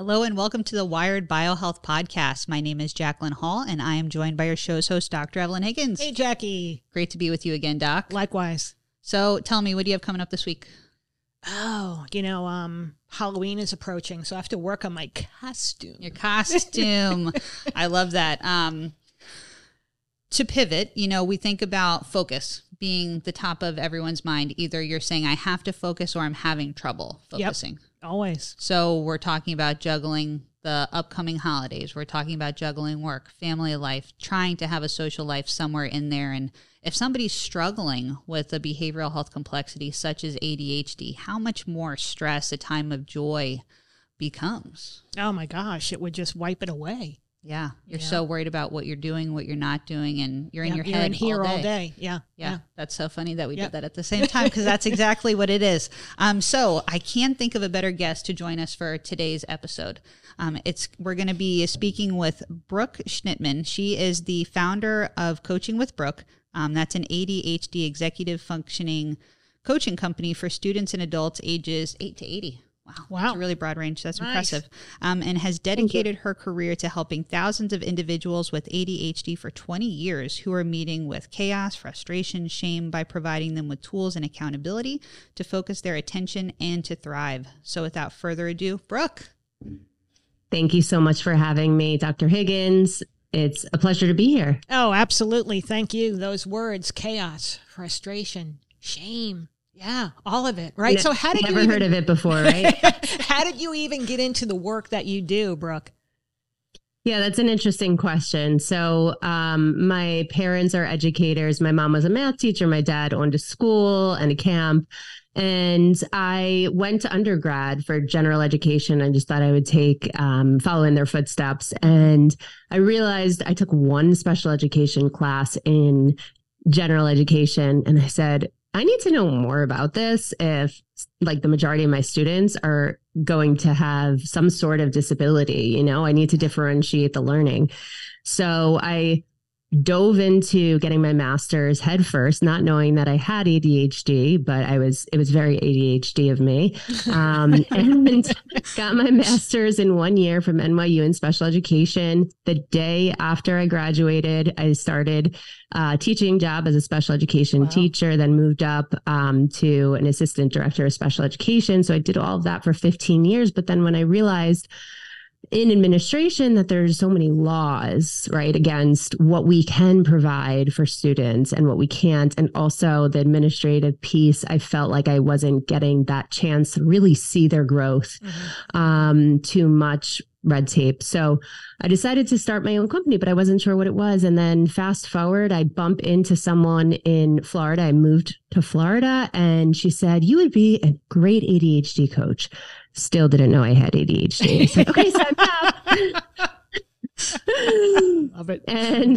Hello and welcome to the Wired Biohealth Podcast. My name is Jacqueline Hall and I am joined by your show's host, Dr. Evelyn Higgins. Hey, Jackie. Great to be with you again, Doc. Likewise. So tell me, what do you have coming up this week? Oh, you know, um, Halloween is approaching, so I have to work on my costume. Your costume. I love that. Um, to pivot, you know, we think about focus being the top of everyone's mind. Either you're saying, I have to focus or I'm having trouble focusing. Yep, always. So we're talking about juggling the upcoming holidays. We're talking about juggling work, family life, trying to have a social life somewhere in there. And if somebody's struggling with a behavioral health complexity such as ADHD, how much more stress a time of joy becomes? Oh my gosh, it would just wipe it away. Yeah, you're yeah. so worried about what you're doing, what you're not doing, and you're in your you're head in here all day. all day. Yeah, yeah, yeah, That's so funny that we yep. did that at the same time because that's exactly what it is. Um, so I can't think of a better guest to join us for today's episode. Um, it's we're going to be speaking with Brooke Schnittman. She is the founder of Coaching with Brooke. Um, that's an ADHD executive functioning coaching company for students and adults ages eight to eighty. Wow. Wow. That's a really broad range. That's nice. impressive. Um, and has dedicated her career to helping thousands of individuals with ADHD for 20 years who are meeting with chaos, frustration, shame by providing them with tools and accountability to focus their attention and to thrive. So without further ado, Brooke. Thank you so much for having me, Dr. Higgins. It's a pleasure to be here. Oh, absolutely. Thank you. Those words chaos, frustration, shame, yeah, all of it, right? so how did never you never heard of it before, right? how did you even get into the work that you do, Brooke? Yeah, that's an interesting question. So, um, my parents are educators. My mom was a math teacher. My dad owned a school and a camp. And I went to undergrad for general education. I just thought I would take, um, follow in their footsteps. And I realized I took one special education class in general education. And I said, I need to know more about this if like the majority of my students are going to have some sort of disability, you know, I need to differentiate the learning. So I dove into getting my master's head first, not knowing that I had ADHD, but I was it was very ADHD of me, um, and got my master's in one year from NYU in special education. The day after I graduated, I started a teaching job as a special education wow. teacher, then moved up um, to an assistant director of special education. So I did all of that for 15 years. But then when I realized in administration that there's so many laws right against what we can provide for students and what we can't and also the administrative piece i felt like i wasn't getting that chance to really see their growth mm-hmm. um, too much red tape so i decided to start my own company but i wasn't sure what it was and then fast forward i bump into someone in florida i moved to florida and she said you would be a great adhd coach Still didn't know I had ADHD. I said, okay, sign up. Love it. And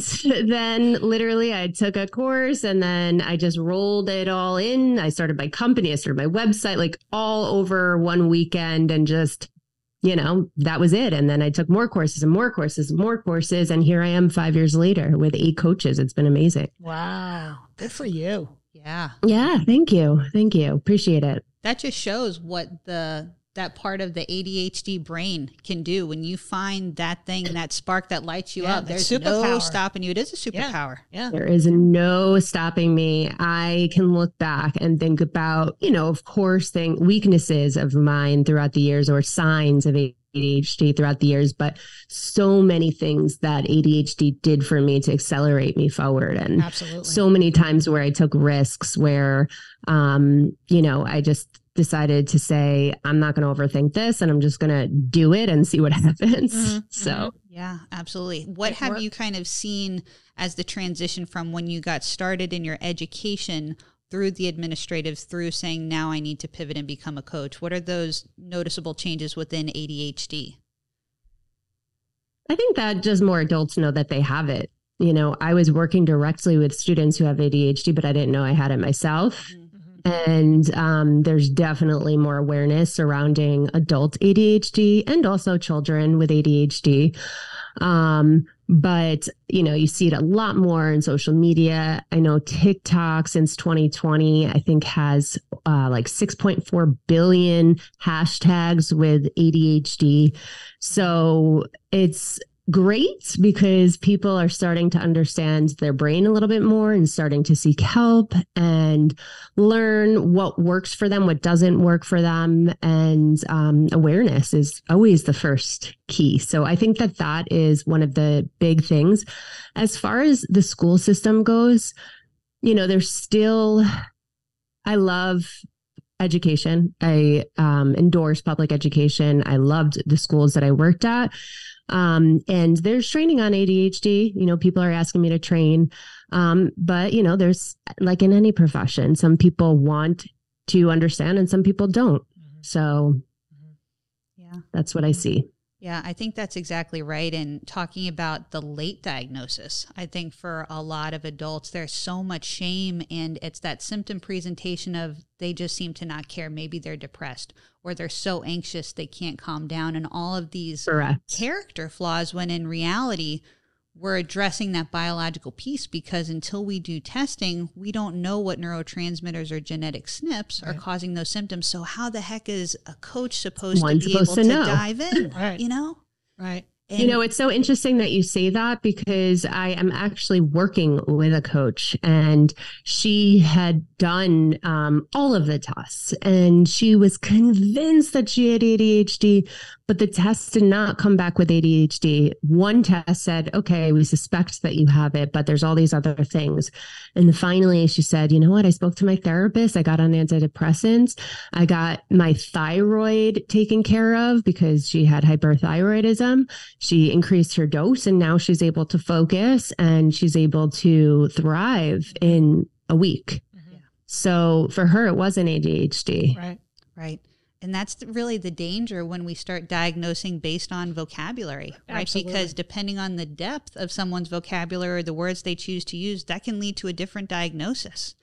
then literally I took a course and then I just rolled it all in. I started my company, I started my website, like all over one weekend and just, you know, that was it. And then I took more courses and more courses and more courses. And here I am five years later with eight coaches. It's been amazing. Wow. Good for you. Yeah. Yeah. Thank you. Thank you. Appreciate it. That just shows what the that part of the ADHD brain can do when you find that thing, that spark that lights you yeah, up. There's no stopping you. It is a superpower. Yeah. yeah. There is no stopping me. I can look back and think about, you know, of course, thing weaknesses of mine throughout the years or signs of ADHD throughout the years, but so many things that ADHD did for me to accelerate me forward. And Absolutely. so many times where I took risks where, um, you know, I just, decided to say, I'm not going to overthink this and I'm just going to do it and see what happens. Mm-hmm. So, mm-hmm. yeah, absolutely. What it have worked. you kind of seen as the transition from when you got started in your education through the administrative through saying, now I need to pivot and become a coach? What are those noticeable changes within ADHD? I think that just more adults know that they have it. You know, I was working directly with students who have ADHD, but I didn't know I had it myself. Mm-hmm and um, there's definitely more awareness surrounding adult ADHD and also children with ADHD. Um, but you know, you see it a lot more in social media. I know TikTok since 2020, I think has uh, like 6.4 billion hashtags with ADHD. So it's great because people are starting to understand their brain a little bit more and starting to seek help and learn what works for them, what doesn't work for them. And um, awareness is always the first key. So I think that that is one of the big things. As far as the school system goes, you know, there's still, I love education. I um, endorse public education. I loved the schools that I worked at. Um, and there's training on ADHD. You know, people are asking me to train. Um, but, you know, there's like in any profession, some people want to understand and some people don't. Mm-hmm. So, yeah, that's what I see. Yeah, I think that's exactly right. And talking about the late diagnosis, I think for a lot of adults, there's so much shame, and it's that symptom presentation of they just seem to not care. Maybe they're depressed or they're so anxious they can't calm down, and all of these Correct. character flaws when in reality, we're addressing that biological piece because until we do testing, we don't know what neurotransmitters or genetic SNPs right. are causing those symptoms. So how the heck is a coach supposed One's to be supposed able to, to dive in? right. You know? Right. And you know, it's so interesting that you say that because I am actually working with a coach and she had done um, all of the tests and she was convinced that she had ADHD, but the test did not come back with ADHD. One test said, okay, we suspect that you have it, but there's all these other things. And finally, she said, you know what? I spoke to my therapist. I got on antidepressants. I got my thyroid taken care of because she had hyperthyroidism. She increased her dose and now she's able to focus and she's able to thrive in a week. Mm-hmm. So for her, it wasn't ADHD. Right. Right. And that's really the danger when we start diagnosing based on vocabulary, right? Absolutely. Because depending on the depth of someone's vocabulary or the words they choose to use, that can lead to a different diagnosis.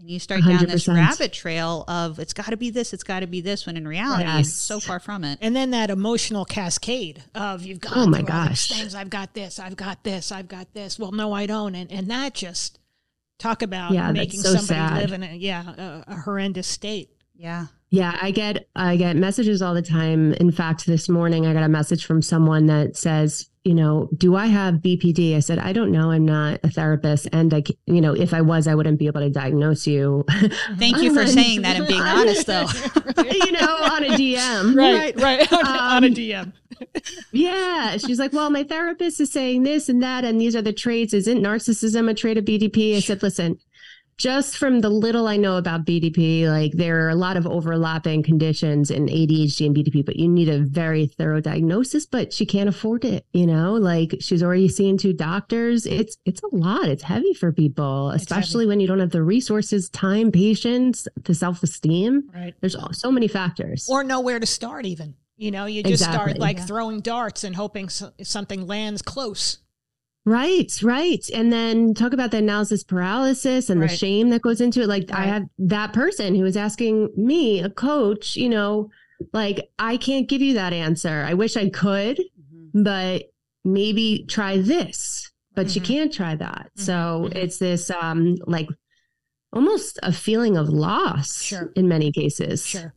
And you start 100%. down this rabbit trail of it's got to be this, it's got to be this, when in reality, yes. it's so far from it. And then that emotional cascade of you've got oh my gosh things. I've got this, I've got this, I've got this. Well, no, I don't, and and that just talk about yeah, making so somebody sad. live in a yeah a, a horrendous state. Yeah. Yeah, I get I get messages all the time. In fact, this morning I got a message from someone that says, you know, do I have BPD? I said, I don't know. I'm not a therapist, and I, you know, if I was, I wouldn't be able to diagnose you. Thank you for saying that and being honest, though. you know, on a DM, right, right, on, um, on a DM. yeah, she's like, well, my therapist is saying this and that, and these are the traits. Isn't narcissism a trait of BDP? I said, listen, just from the little I know about BDP, like there are a lot of overlapping conditions in ADHD and BDP, but you need a very thorough diagnosis, but she can't afford it, you know, like she's already seen two doctors. It's it's a lot. It's heavy for people, especially when you don't have the resources, time, patience, the self-esteem. Right. There's so many factors. Or know where to start even. You know, you just exactly. start like yeah. throwing darts and hoping so- something lands close. Right, right. And then talk about the analysis paralysis and right. the shame that goes into it. Like right. I had that person who was asking me, a coach, you know, like I can't give you that answer. I wish I could, mm-hmm. but maybe try this. But mm-hmm. you can't try that. Mm-hmm. So mm-hmm. it's this um like almost a feeling of loss sure. in many cases. Sure.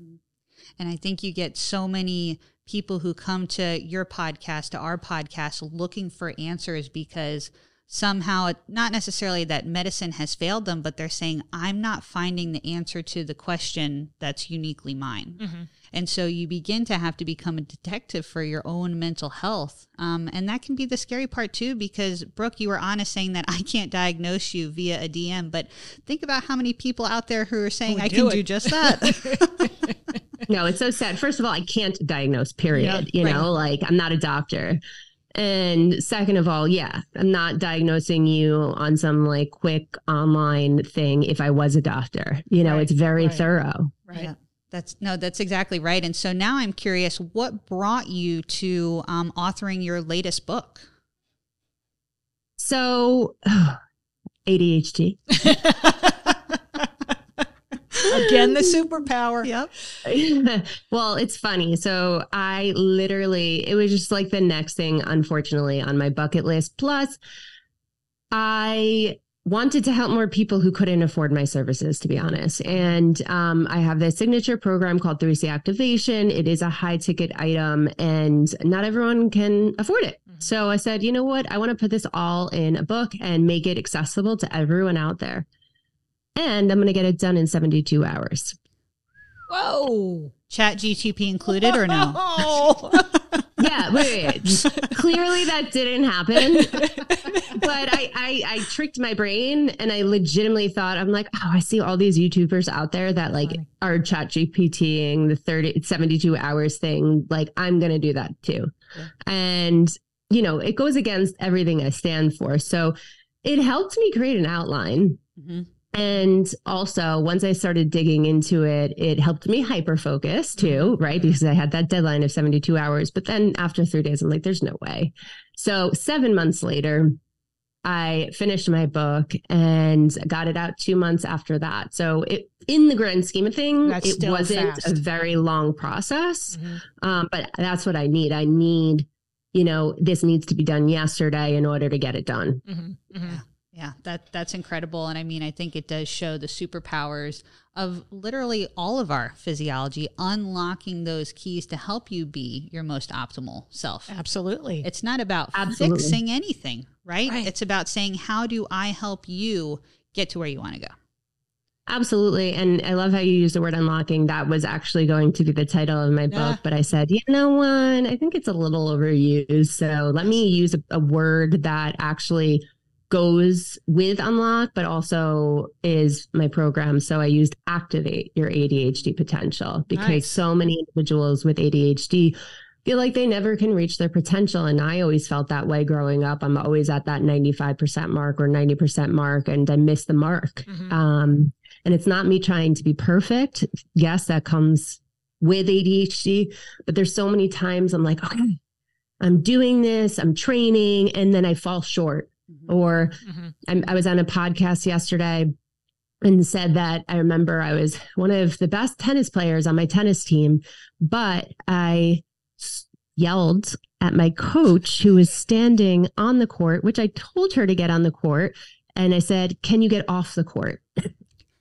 And I think you get so many people who come to your podcast, to our podcast, looking for answers because somehow, not necessarily that medicine has failed them, but they're saying, I'm not finding the answer to the question that's uniquely mine. Mm-hmm. And so you begin to have to become a detective for your own mental health. Um, and that can be the scary part too, because Brooke, you were honest saying that I can't diagnose you via a DM, but think about how many people out there who are saying I can it. do just that. no, it's so sad. First of all, I can't diagnose, period. Yeah, you right. know, like I'm not a doctor. And second of all, yeah, I'm not diagnosing you on some like quick online thing if I was a doctor. You know, right, it's very right. thorough. Right. Yeah. That's no, that's exactly right. And so now I'm curious, what brought you to um, authoring your latest book? So, oh, ADHD. Again, the superpower. Yep. well, it's funny. So I literally, it was just like the next thing, unfortunately, on my bucket list. Plus, I wanted to help more people who couldn't afford my services, to be honest. And um, I have this signature program called 3C Activation. It is a high ticket item, and not everyone can afford it. Mm-hmm. So I said, you know what? I want to put this all in a book and make it accessible to everyone out there. And I'm going to get it done in 72 hours. Whoa. Chat GTP included or no? yeah, wait, wait, Clearly that didn't happen. but I, I I tricked my brain and I legitimately thought, I'm like, oh, I see all these YouTubers out there that like are chat GPTing the 30 72 hours thing. Like, I'm gonna do that too. Yeah. And you know, it goes against everything I stand for. So it helped me create an outline. Mm-hmm. And also, once I started digging into it, it helped me hyper focus too, mm-hmm. right? Because I had that deadline of 72 hours. But then after three days, I'm like, there's no way. So, seven months later, I finished my book and got it out two months after that. So, it, in the grand scheme of things, it wasn't fast. a very long process. Mm-hmm. Um, but that's what I need. I need, you know, this needs to be done yesterday in order to get it done. Mm-hmm. mm-hmm. Yeah, that that's incredible, and I mean, I think it does show the superpowers of literally all of our physiology, unlocking those keys to help you be your most optimal self. Absolutely, it's not about Absolutely. fixing anything, right? right? It's about saying, how do I help you get to where you want to go? Absolutely. And I love how you use the word unlocking. That was actually going to be the title of my book. But I said, you know what? I think it's a little overused. So let me use a, a word that actually goes with Unlock, but also is my program. So I used Activate Your ADHD Potential because nice. so many individuals with ADHD feel like they never can reach their potential. And I always felt that way growing up. I'm always at that 95% mark or 90% mark, and I miss the mark. Mm-hmm. Um, and it's not me trying to be perfect. Yes, that comes with ADHD, but there's so many times I'm like, okay, I'm doing this, I'm training, and then I fall short Mm-hmm. Or mm-hmm. I was on a podcast yesterday and said that I remember I was one of the best tennis players on my tennis team, but I yelled at my coach who was standing on the court, which I told her to get on the court. And I said, Can you get off the court?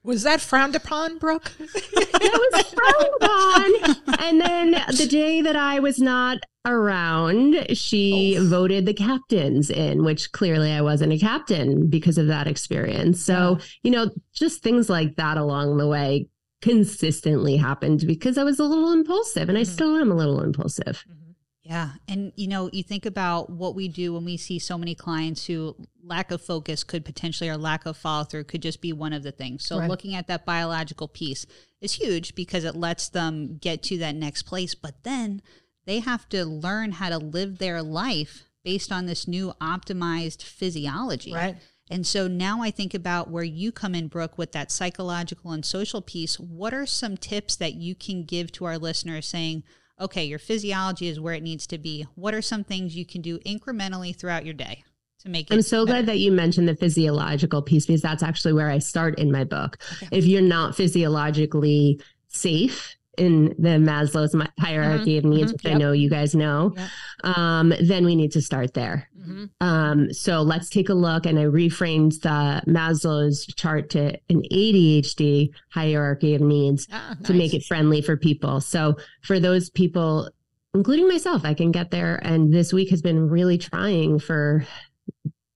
Was that frowned upon, Brooke? that was frowned upon. And then the day that I was not around, she oh. voted the captains in, which clearly I wasn't a captain because of that experience. So, yeah. you know, just things like that along the way consistently happened because I was a little impulsive and I mm-hmm. still am a little impulsive. Mm-hmm. Yeah. And, you know, you think about what we do when we see so many clients who lack of focus could potentially, or lack of follow through could just be one of the things. So, right. looking at that biological piece is huge because it lets them get to that next place. But then they have to learn how to live their life based on this new optimized physiology. Right. And so now I think about where you come in, Brooke, with that psychological and social piece. What are some tips that you can give to our listeners saying, okay, your physiology is where it needs to be. What are some things you can do incrementally throughout your day? To make I'm so better? glad that you mentioned the physiological piece because that's actually where I start in my book. Okay. If you're not physiologically safe, in the Maslow's hierarchy mm-hmm, of needs, mm-hmm, which yep. I know you guys know, yep. um, then we need to start there. Mm-hmm. Um, so let's take a look. And I reframed the Maslow's chart to an ADHD hierarchy of needs ah, nice. to make it friendly for people. So for those people, including myself, I can get there. And this week has been really trying for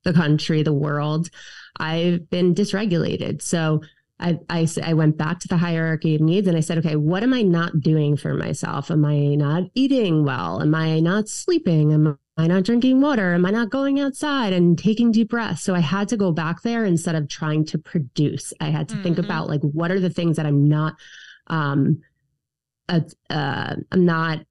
the country, the world. I've been dysregulated. So I, I, I went back to the hierarchy of needs and I said, okay, what am I not doing for myself? Am I not eating well? Am I not sleeping? Am I not drinking water? Am I not going outside and taking deep breaths? So I had to go back there instead of trying to produce. I had to mm-hmm. think about like, what are the things that I'm not, um, uh, uh, I'm not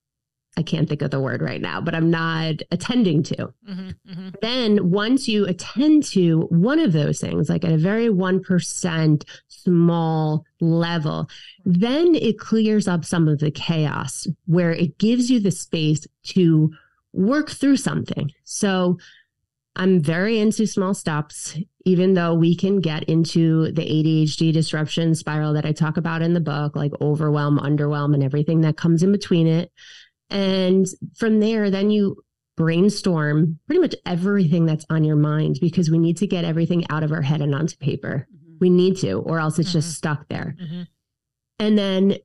I can't think of the word right now, but I'm not attending to. Mm-hmm, mm-hmm. Then once you attend to one of those things, like at a very 1% small level, then it clears up some of the chaos where it gives you the space to work through something. So I'm very into small steps, even though we can get into the ADHD disruption spiral that I talk about in the book, like overwhelm, underwhelm, and everything that comes in between it. And from there, then you brainstorm pretty much everything that's on your mind because we need to get everything out of our head and onto paper. Mm-hmm. We need to, or else it's mm-hmm. just stuck there. Mm-hmm. And then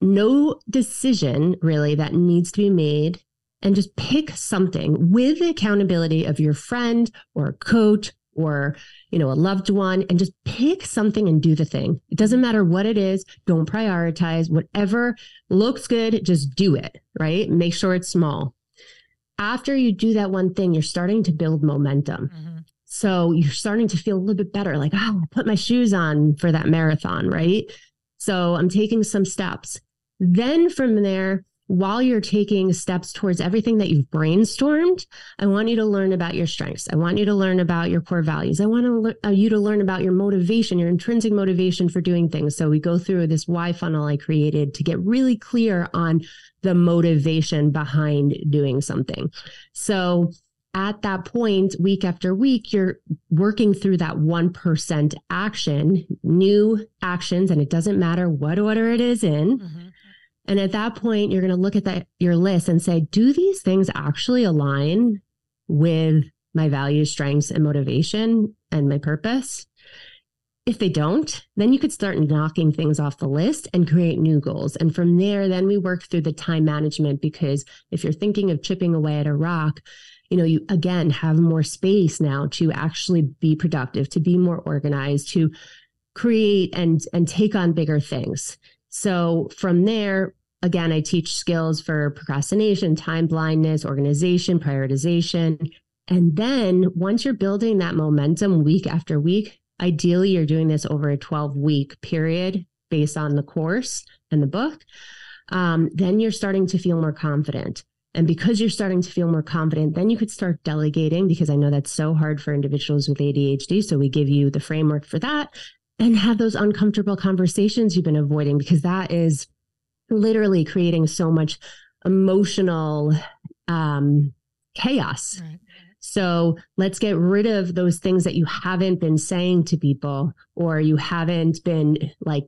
no decision really that needs to be made and just pick something with the accountability of your friend or coach or you know a loved one and just pick something and do the thing. It doesn't matter what it is. Don't prioritize. Whatever looks good just do it right? Make sure it's small. After you do that one thing you're starting to build momentum. Mm-hmm. so you're starting to feel a little bit better like oh i put my shoes on for that marathon right? So i'm taking some steps. Then from there while you're taking steps towards everything that you've brainstormed, I want you to learn about your strengths. I want you to learn about your core values. I want to le- uh, you to learn about your motivation, your intrinsic motivation for doing things. So we go through this why funnel I created to get really clear on the motivation behind doing something. So at that point, week after week, you're working through that 1% action, new actions, and it doesn't matter what order it is in. Mm-hmm and at that point, you're going to look at that, your list and say, do these things actually align with my values, strengths, and motivation and my purpose? If they don't, then you could start knocking things off the list and create new goals. And from there, then we work through the time management because if you're thinking of chipping away at a rock, you know, you again have more space now to actually be productive, to be more organized, to create and and take on bigger things. So from there, again, I teach skills for procrastination, time blindness, organization, prioritization. And then once you're building that momentum week after week, ideally you're doing this over a 12 week period based on the course and the book. Um, then you're starting to feel more confident. And because you're starting to feel more confident, then you could start delegating because I know that's so hard for individuals with ADHD. So we give you the framework for that and have those uncomfortable conversations you've been avoiding because that is literally creating so much emotional um, chaos. Right. So let's get rid of those things that you haven't been saying to people or you haven't been like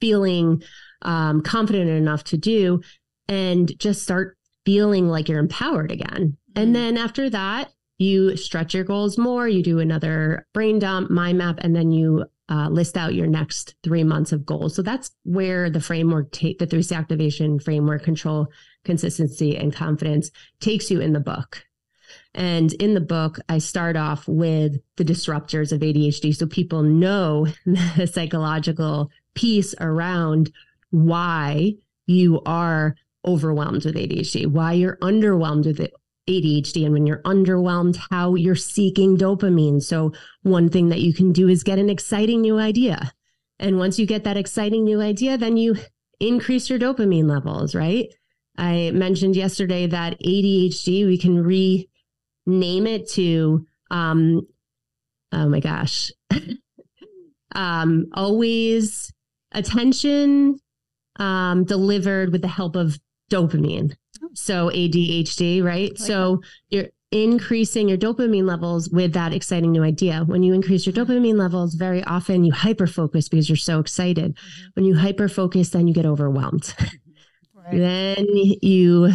feeling um, confident enough to do and just start feeling like you're empowered again. Mm-hmm. And then after that, you stretch your goals more, you do another brain dump, mind map, and then you uh, list out your next three months of goals. So that's where the framework, take the 3C activation framework, control, consistency, and confidence takes you in the book. And in the book, I start off with the disruptors of ADHD so people know the psychological piece around why you are overwhelmed with ADHD, why you're underwhelmed with it, ADHD and when you're underwhelmed, how you're seeking dopamine. So, one thing that you can do is get an exciting new idea. And once you get that exciting new idea, then you increase your dopamine levels, right? I mentioned yesterday that ADHD, we can rename it to, um, oh my gosh, um, always attention um, delivered with the help of dopamine. So ADHD, right? Like so that. you're increasing your dopamine levels with that exciting new idea. When you increase your dopamine levels, very often you hyper focus because you're so excited. Mm-hmm. When you hyper focus, then you get overwhelmed. Right. then you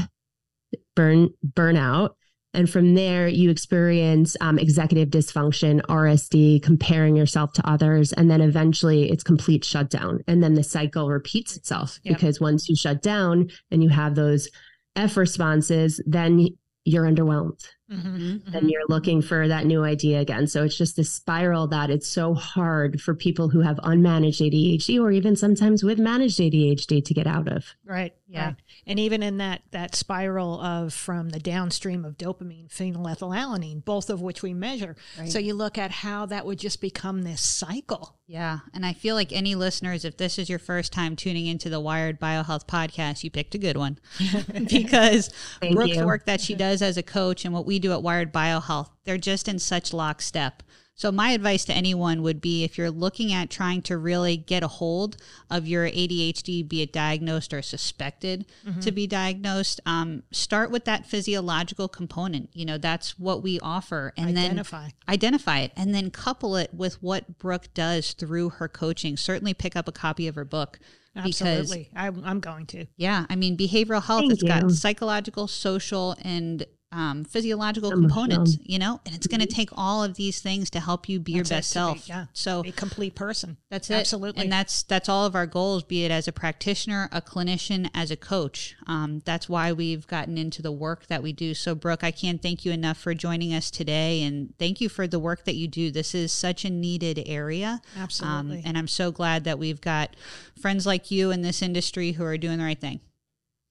burn burn out. And from there, you experience um, executive dysfunction, RSD, comparing yourself to others. And then eventually it's complete shutdown. And then the cycle repeats itself yep. because once you shut down and you have those F responses, then you're underwhelmed. Mm-hmm, mm-hmm. And you're looking for that new idea again. So it's just a spiral that it's so hard for people who have unmanaged ADHD or even sometimes with managed ADHD to get out of. Right. Yeah. Right. And even in that that spiral of from the downstream of dopamine, phenylethylalanine, both of which we measure. Right. So you look at how that would just become this cycle. Yeah. And I feel like any listeners, if this is your first time tuning into the Wired Biohealth podcast, you picked a good one because Brooke's you. work that she does as a coach and what we do at Wired Biohealth, they're just in such lockstep. So, my advice to anyone would be if you're looking at trying to really get a hold of your ADHD, be it diagnosed or suspected mm-hmm. to be diagnosed, um, start with that physiological component. You know, that's what we offer. And identify. then identify it and then couple it with what Brooke does through her coaching. Certainly pick up a copy of her book. Absolutely. Because, I, am going to. Yeah. I mean, behavioral health, Thank it's you. got psychological, social, and um, physiological components, you know, and it's going to take all of these things to help you be that's your best self. Be, yeah. So a complete person. That's it. Absolutely. And that's, that's all of our goals, be it as a practitioner, a clinician, as a coach. Um, that's why we've gotten into the work that we do. So Brooke, I can't thank you enough for joining us today. And thank you for the work that you do. This is such a needed area. Absolutely. Um, and I'm so glad that we've got friends like you in this industry who are doing the right thing.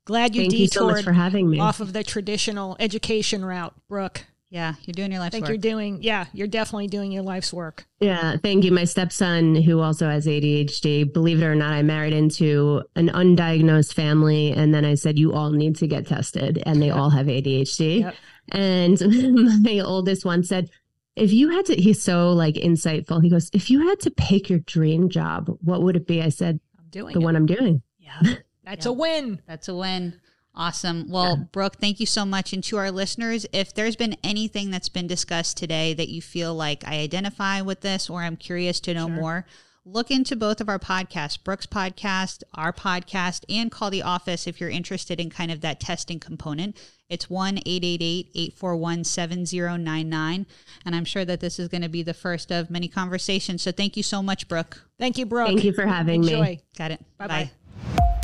Glad you Thank detoured you so for having me. off of the traditional education route, Brooke. Yeah, you're doing your life's I think work. you're doing, yeah, you're definitely doing your life's work. Yeah, thank you. My stepson, who also has ADHD, believe it or not, I married into an undiagnosed family. And then I said, you all need to get tested. And they all have ADHD. Yep. And my oldest one said, if you had to, he's so like insightful. He goes, if you had to pick your dream job, what would it be? I said, I'm doing the it. one I'm doing. Yeah. That's a win. That's a win. Awesome. Well, yeah. Brooke, thank you so much. And to our listeners, if there's been anything that's been discussed today that you feel like I identify with this or I'm curious to know sure. more, look into both of our podcasts, Brooke's podcast, our podcast, and call the office if you're interested in kind of that testing component. It's 1 888 841 7099. And I'm sure that this is going to be the first of many conversations. So thank you so much, Brooke. Thank you, Brooke. Thank you for having Enjoy. me. Got it. Bye bye.